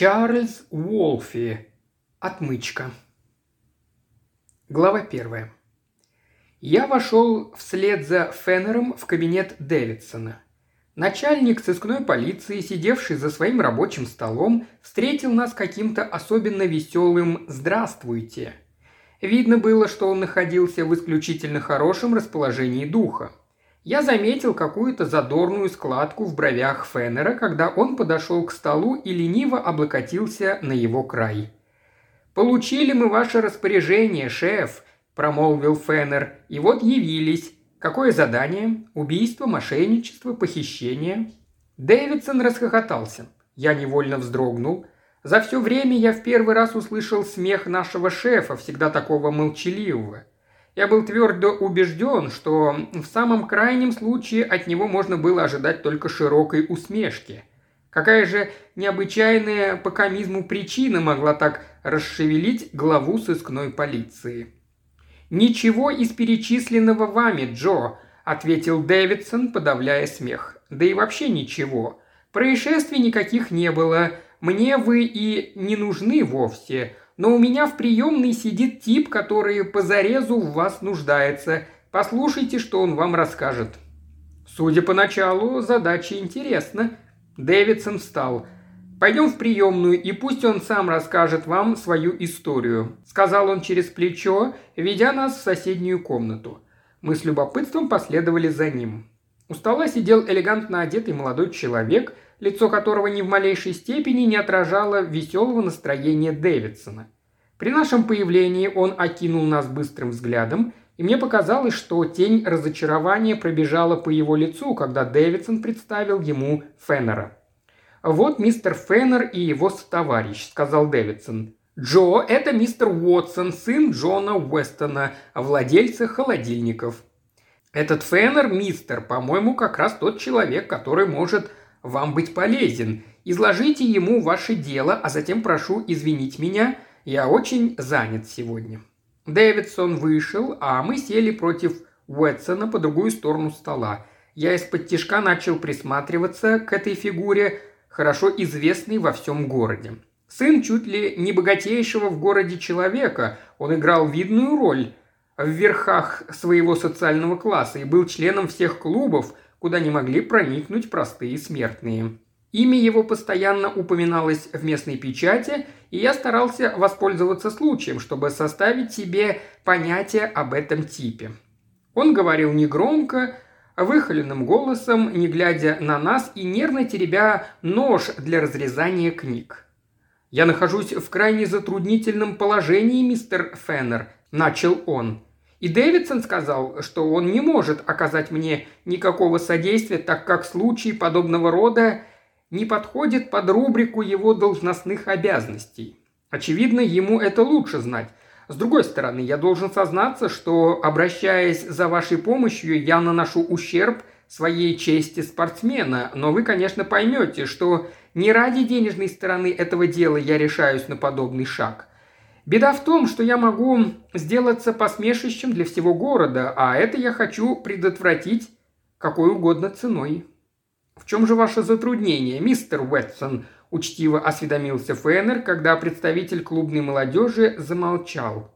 Чарльз Уолфи. Отмычка. Глава первая. Я вошел вслед за Феннером в кабинет Дэвидсона. Начальник сыскной полиции, сидевший за своим рабочим столом, встретил нас каким-то особенно веселым «Здравствуйте». Видно было, что он находился в исключительно хорошем расположении духа. Я заметил какую-то задорную складку в бровях Феннера, когда он подошел к столу и лениво облокотился на его край. «Получили мы ваше распоряжение, шеф», – промолвил Феннер, – «и вот явились. Какое задание? Убийство, мошенничество, похищение?» Дэвидсон расхохотался. Я невольно вздрогнул. За все время я в первый раз услышал смех нашего шефа, всегда такого молчаливого – я был твердо убежден, что в самом крайнем случае от него можно было ожидать только широкой усмешки. Какая же необычайная по комизму причина могла так расшевелить главу сыскной полиции? «Ничего из перечисленного вами, Джо», – ответил Дэвидсон, подавляя смех. «Да и вообще ничего. Происшествий никаких не было. Мне вы и не нужны вовсе но у меня в приемной сидит тип, который по зарезу в вас нуждается. Послушайте, что он вам расскажет». Судя по началу, задача интересна. Дэвидсон встал. «Пойдем в приемную, и пусть он сам расскажет вам свою историю», – сказал он через плечо, ведя нас в соседнюю комнату. Мы с любопытством последовали за ним. У стола сидел элегантно одетый молодой человек – лицо которого ни в малейшей степени не отражало веселого настроения Дэвидсона. При нашем появлении он окинул нас быстрым взглядом, и мне показалось, что тень разочарования пробежала по его лицу, когда Дэвидсон представил ему Феннера. «Вот мистер Феннер и его товарищ», – сказал Дэвидсон. «Джо – это мистер Уотсон, сын Джона Уэстона, владельца холодильников». «Этот Феннер, мистер, по-моему, как раз тот человек, который может вам быть полезен. Изложите ему ваше дело, а затем прошу извинить меня, я очень занят сегодня». Дэвидсон вышел, а мы сели против Уэтсона по другую сторону стола. Я из-под тишка начал присматриваться к этой фигуре, хорошо известной во всем городе. Сын чуть ли не богатейшего в городе человека, он играл видную роль в верхах своего социального класса и был членом всех клубов – куда не могли проникнуть простые смертные. Имя его постоянно упоминалось в местной печати, и я старался воспользоваться случаем, чтобы составить себе понятие об этом типе. Он говорил негромко, выхоленным голосом, не глядя на нас и нервно теребя нож для разрезания книг. «Я нахожусь в крайне затруднительном положении, мистер Феннер», – начал он. И Дэвидсон сказал, что он не может оказать мне никакого содействия, так как случай подобного рода не подходит под рубрику его должностных обязанностей. Очевидно, ему это лучше знать. С другой стороны, я должен сознаться, что, обращаясь за вашей помощью, я наношу ущерб своей чести спортсмена, но вы, конечно, поймете, что не ради денежной стороны этого дела я решаюсь на подобный шаг. Беда в том, что я могу сделаться посмешищем для всего города, а это я хочу предотвратить какой угодно ценой. В чем же ваше затруднение, мистер Уэтсон? учтиво осведомился Феннер, когда представитель клубной молодежи замолчал.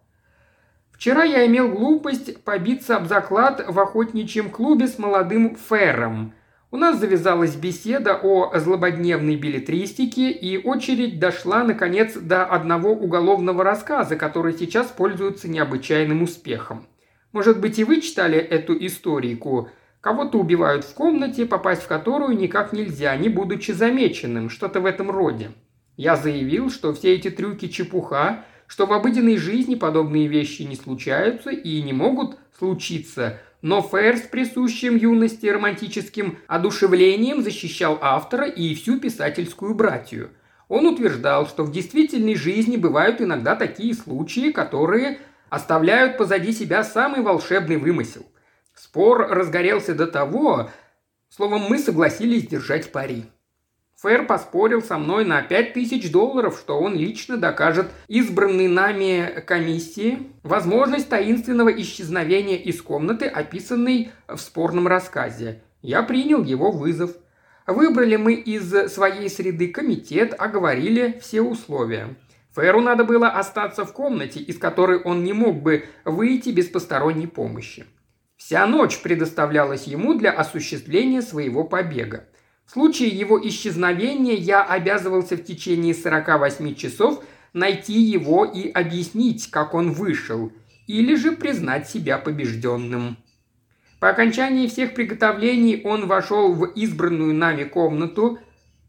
Вчера я имел глупость побиться об заклад в охотничьем клубе с молодым Ферром. У нас завязалась беседа о злободневной билетристике, и очередь дошла, наконец, до одного уголовного рассказа, который сейчас пользуется необычайным успехом. Может быть, и вы читали эту историку? Кого-то убивают в комнате, попасть в которую никак нельзя, не будучи замеченным, что-то в этом роде. Я заявил, что все эти трюки чепуха, что в обыденной жизни подобные вещи не случаются и не могут случиться – но Фэр с присущим юности романтическим одушевлением защищал автора и всю писательскую братью. Он утверждал, что в действительной жизни бывают иногда такие случаи, которые оставляют позади себя самый волшебный вымысел. Спор разгорелся до того, словом, мы согласились держать пари. Фэр поспорил со мной на 5000 долларов, что он лично докажет избранной нами комиссии возможность таинственного исчезновения из комнаты, описанной в спорном рассказе. Я принял его вызов. Выбрали мы из своей среды комитет, оговорили все условия. Фэру надо было остаться в комнате, из которой он не мог бы выйти без посторонней помощи. Вся ночь предоставлялась ему для осуществления своего побега. В случае его исчезновения я обязывался в течение 48 часов найти его и объяснить, как он вышел, или же признать себя побежденным. По окончании всех приготовлений он вошел в избранную нами комнату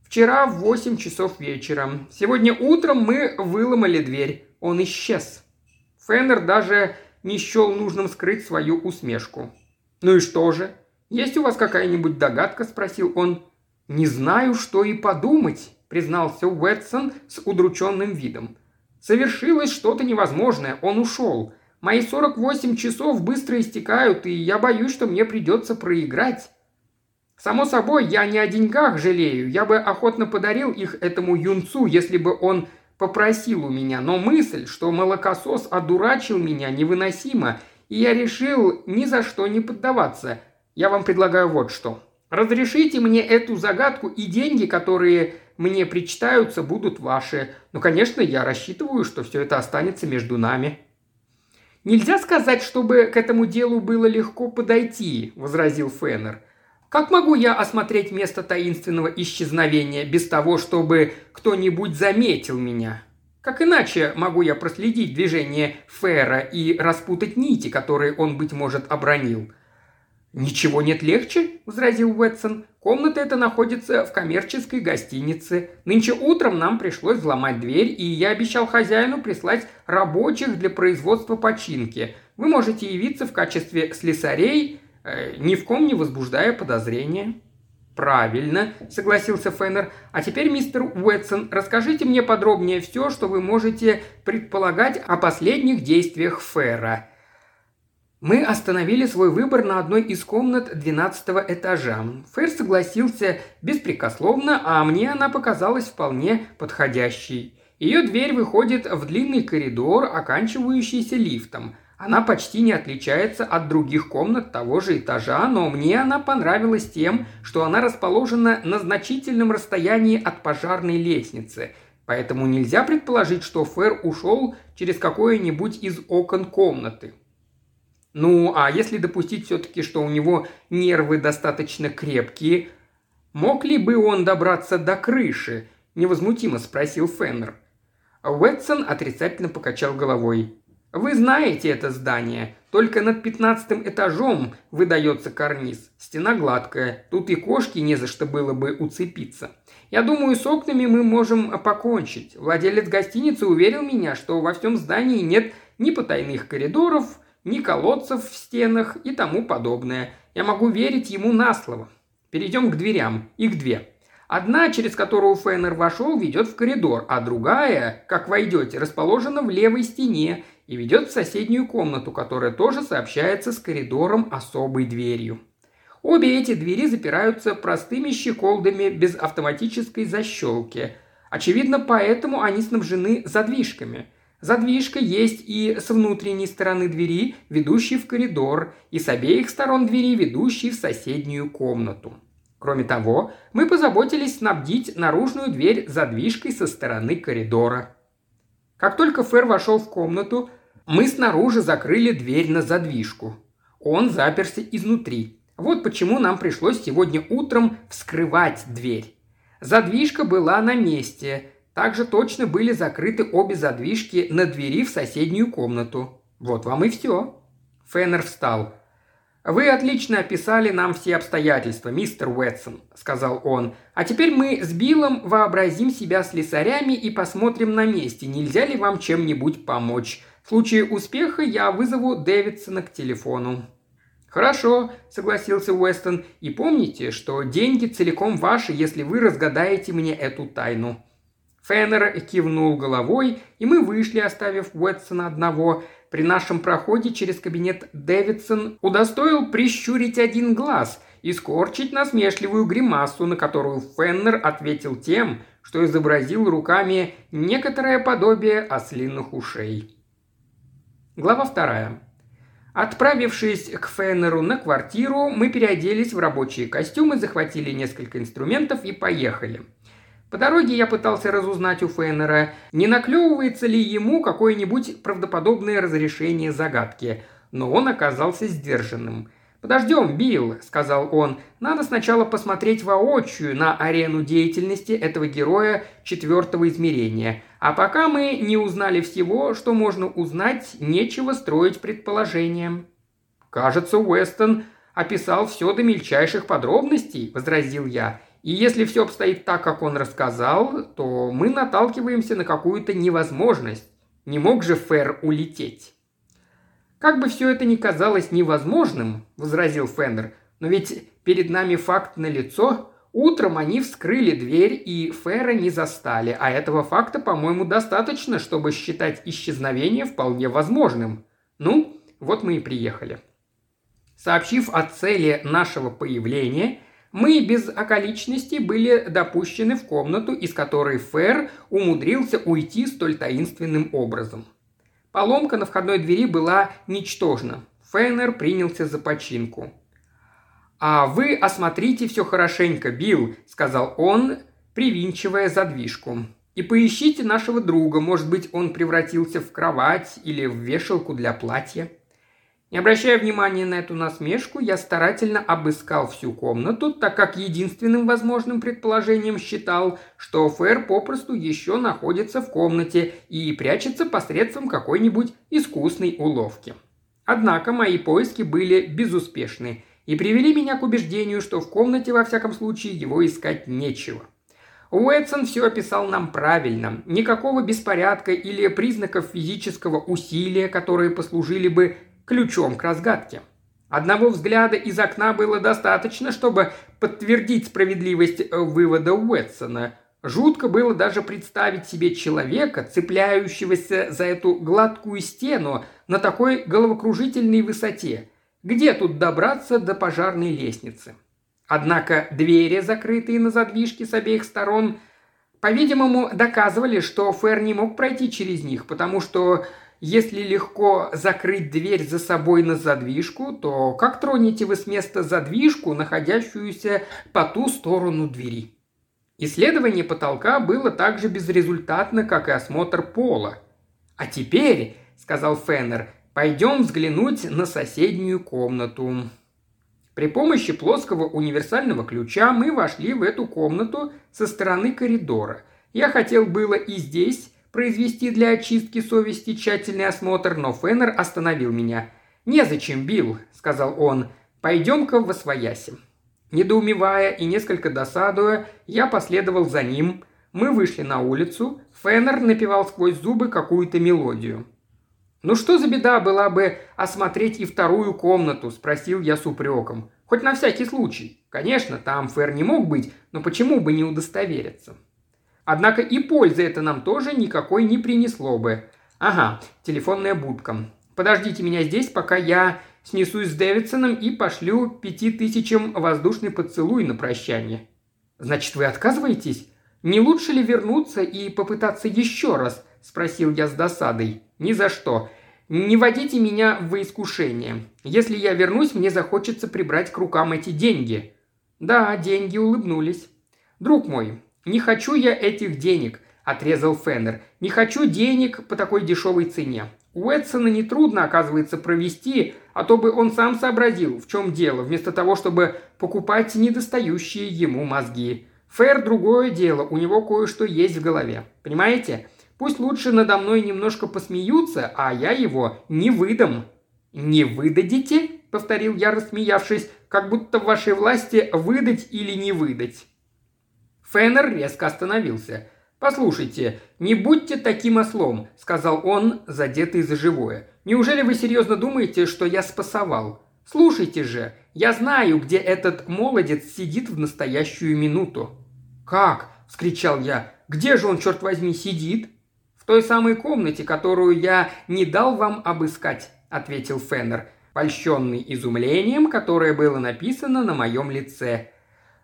вчера в 8 часов вечера. Сегодня утром мы выломали дверь. Он исчез. Феннер даже не счел нужным скрыть свою усмешку. «Ну и что же? Есть у вас какая-нибудь догадка?» – спросил он. «Не знаю, что и подумать», – признался Уэтсон с удрученным видом. «Совершилось что-то невозможное. Он ушел. Мои 48 часов быстро истекают, и я боюсь, что мне придется проиграть. Само собой, я не о деньгах жалею. Я бы охотно подарил их этому юнцу, если бы он попросил у меня. Но мысль, что молокосос одурачил меня, невыносима, и я решил ни за что не поддаваться. Я вам предлагаю вот что. Разрешите мне эту загадку, и деньги, которые мне причитаются, будут ваши. Но, конечно, я рассчитываю, что все это останется между нами. «Нельзя сказать, чтобы к этому делу было легко подойти», – возразил Феннер. «Как могу я осмотреть место таинственного исчезновения без того, чтобы кто-нибудь заметил меня? Как иначе могу я проследить движение Фера и распутать нити, которые он, быть может, обронил?» «Ничего нет легче», – возразил Уэтсон. «Комната эта находится в коммерческой гостинице. Нынче утром нам пришлось взломать дверь, и я обещал хозяину прислать рабочих для производства починки. Вы можете явиться в качестве слесарей, э, ни в ком не возбуждая подозрения». «Правильно», – согласился Феннер. «А теперь, мистер Уэтсон, расскажите мне подробнее все, что вы можете предполагать о последних действиях Ферра. Мы остановили свой выбор на одной из комнат 12 этажа. Фэр согласился беспрекословно, а мне она показалась вполне подходящей. Ее дверь выходит в длинный коридор, оканчивающийся лифтом. Она почти не отличается от других комнат того же этажа, но мне она понравилась тем, что она расположена на значительном расстоянии от пожарной лестницы. Поэтому нельзя предположить, что Фэр ушел через какое-нибудь из окон комнаты. Ну, а если допустить все-таки, что у него нервы достаточно крепкие, мог ли бы он добраться до крыши? Невозмутимо спросил Феннер. Уэтсон отрицательно покачал головой. «Вы знаете это здание. Только над пятнадцатым этажом выдается карниз. Стена гладкая. Тут и кошки не за что было бы уцепиться. Я думаю, с окнами мы можем покончить. Владелец гостиницы уверил меня, что во всем здании нет ни потайных коридоров, ни колодцев в стенах и тому подобное. Я могу верить ему на слово. Перейдем к дверям. Их две. Одна, через которую Феннер вошел, ведет в коридор, а другая, как войдете, расположена в левой стене и ведет в соседнюю комнату, которая тоже сообщается с коридором особой дверью. Обе эти двери запираются простыми щеколдами без автоматической защелки. Очевидно, поэтому они снабжены задвижками. Задвижка есть и с внутренней стороны двери, ведущей в коридор, и с обеих сторон двери, ведущей в соседнюю комнату. Кроме того, мы позаботились снабдить наружную дверь задвижкой со стороны коридора. Как только Фер вошел в комнату, мы снаружи закрыли дверь на задвижку. Он заперся изнутри. Вот почему нам пришлось сегодня утром вскрывать дверь. Задвижка была на месте, также точно были закрыты обе задвижки на двери в соседнюю комнату. Вот вам и все. Феннер встал. «Вы отлично описали нам все обстоятельства, мистер Уэтсон», – сказал он. «А теперь мы с Биллом вообразим себя слесарями и посмотрим на месте, нельзя ли вам чем-нибудь помочь. В случае успеха я вызову Дэвидсона к телефону». «Хорошо», – согласился Уэстон. «И помните, что деньги целиком ваши, если вы разгадаете мне эту тайну». Феннер кивнул головой, и мы вышли, оставив Уэтсона одного. При нашем проходе через кабинет Дэвидсон удостоил прищурить один глаз и скорчить насмешливую гримасу, на которую Феннер ответил тем, что изобразил руками некоторое подобие ослиных ушей. Глава вторая. Отправившись к Феннеру на квартиру, мы переоделись в рабочие костюмы, захватили несколько инструментов и поехали. По дороге я пытался разузнать у Феннера, не наклевывается ли ему какое-нибудь правдоподобное разрешение загадки, но он оказался сдержанным. «Подождем, Билл», — сказал он, — «надо сначала посмотреть воочию на арену деятельности этого героя четвертого измерения, а пока мы не узнали всего, что можно узнать, нечего строить предположения». «Кажется, Уэстон описал все до мельчайших подробностей», – возразил я. «И если все обстоит так, как он рассказал, то мы наталкиваемся на какую-то невозможность. Не мог же Фэр улететь?» «Как бы все это ни казалось невозможным», – возразил Фендер, – «но ведь перед нами факт налицо, Утром они вскрыли дверь и Фера не застали, а этого факта, по-моему, достаточно, чтобы считать исчезновение вполне возможным. Ну, вот мы и приехали. Сообщив о цели нашего появления, мы без околичности были допущены в комнату, из которой Фер умудрился уйти столь таинственным образом. Поломка на входной двери была ничтожна. Феннер принялся за починку. «А вы осмотрите все хорошенько, Билл», – сказал он, привинчивая задвижку. «И поищите нашего друга, может быть, он превратился в кровать или в вешалку для платья». Не обращая внимания на эту насмешку, я старательно обыскал всю комнату, так как единственным возможным предположением считал, что Фэр попросту еще находится в комнате и прячется посредством какой-нибудь искусной уловки. Однако мои поиски были безуспешны – и привели меня к убеждению, что в комнате, во всяком случае, его искать нечего. Уэтсон все описал нам правильно. Никакого беспорядка или признаков физического усилия, которые послужили бы ключом к разгадке. Одного взгляда из окна было достаточно, чтобы подтвердить справедливость э, вывода Уэтсона. Жутко было даже представить себе человека, цепляющегося за эту гладкую стену на такой головокружительной высоте – где тут добраться до пожарной лестницы? Однако двери, закрытые на задвижке с обеих сторон, по-видимому, доказывали, что Фэр не мог пройти через них, потому что если легко закрыть дверь за собой на задвижку, то как тронете вы с места задвижку, находящуюся по ту сторону двери? Исследование потолка было так же безрезультатно, как и осмотр пола. «А теперь», — сказал Феннер, Пойдем взглянуть на соседнюю комнату. При помощи плоского универсального ключа мы вошли в эту комнату со стороны коридора. Я хотел было и здесь произвести для очистки совести тщательный осмотр, но Феннер остановил меня. «Незачем, Билл», — сказал он, — «пойдем-ка в освояси». Недоумевая и несколько досадуя, я последовал за ним. Мы вышли на улицу. Феннер напевал сквозь зубы какую-то мелодию. «Ну что за беда была бы осмотреть и вторую комнату?» – спросил я с упреком. «Хоть на всякий случай. Конечно, там Фэр не мог быть, но почему бы не удостовериться?» Однако и пользы это нам тоже никакой не принесло бы. Ага, телефонная будка. Подождите меня здесь, пока я снесусь с Дэвидсоном и пошлю пяти тысячам воздушный поцелуй на прощание. Значит, вы отказываетесь? Не лучше ли вернуться и попытаться еще раз? Спросил я с досадой. Ни за что. Не водите меня в искушение. Если я вернусь, мне захочется прибрать к рукам эти деньги». «Да, деньги улыбнулись». «Друг мой, не хочу я этих денег», – отрезал Феннер. «Не хочу денег по такой дешевой цене. Уэтсона нетрудно, оказывается, провести, а то бы он сам сообразил, в чем дело, вместо того, чтобы покупать недостающие ему мозги. Фэр – другое дело, у него кое-что есть в голове. Понимаете? Пусть лучше надо мной немножко посмеются, а я его не выдам». «Не выдадите?» – повторил я, рассмеявшись, как будто в вашей власти выдать или не выдать. Феннер резко остановился. «Послушайте, не будьте таким ослом», – сказал он, задетый за живое. «Неужели вы серьезно думаете, что я спасовал? Слушайте же, я знаю, где этот молодец сидит в настоящую минуту». «Как?» – вскричал я. «Где же он, черт возьми, сидит?» «В той самой комнате, которую я не дал вам обыскать», – ответил Феннер, польщенный изумлением, которое было написано на моем лице.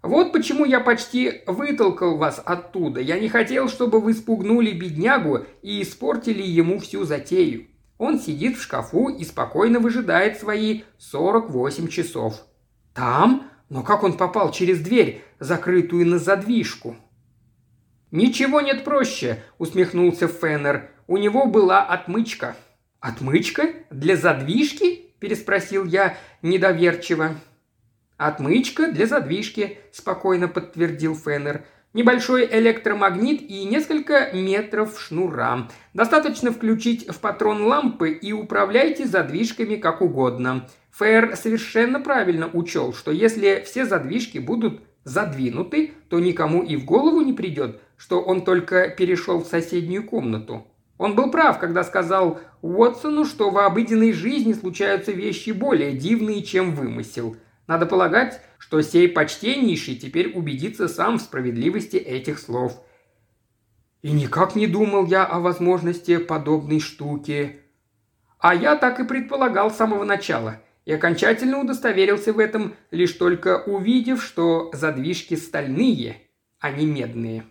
«Вот почему я почти вытолкал вас оттуда. Я не хотел, чтобы вы спугнули беднягу и испортили ему всю затею. Он сидит в шкафу и спокойно выжидает свои 48 часов. Там? Но как он попал через дверь, закрытую на задвижку? «Ничего нет проще», – усмехнулся Феннер. «У него была отмычка». «Отмычка? Для задвижки?» – переспросил я недоверчиво. «Отмычка для задвижки», – спокойно подтвердил Феннер. Небольшой электромагнит и несколько метров шнура. Достаточно включить в патрон лампы и управляйте задвижками как угодно. Фэр совершенно правильно учел, что если все задвижки будут задвинуты, то никому и в голову не придет, что он только перешел в соседнюю комнату. Он был прав, когда сказал Уотсону, что в обыденной жизни случаются вещи более дивные, чем вымысел – надо полагать, что сей почтеннейший теперь убедится сам в справедливости этих слов. И никак не думал я о возможности подобной штуки. А я так и предполагал с самого начала и окончательно удостоверился в этом, лишь только увидев, что задвижки стальные, а не медные.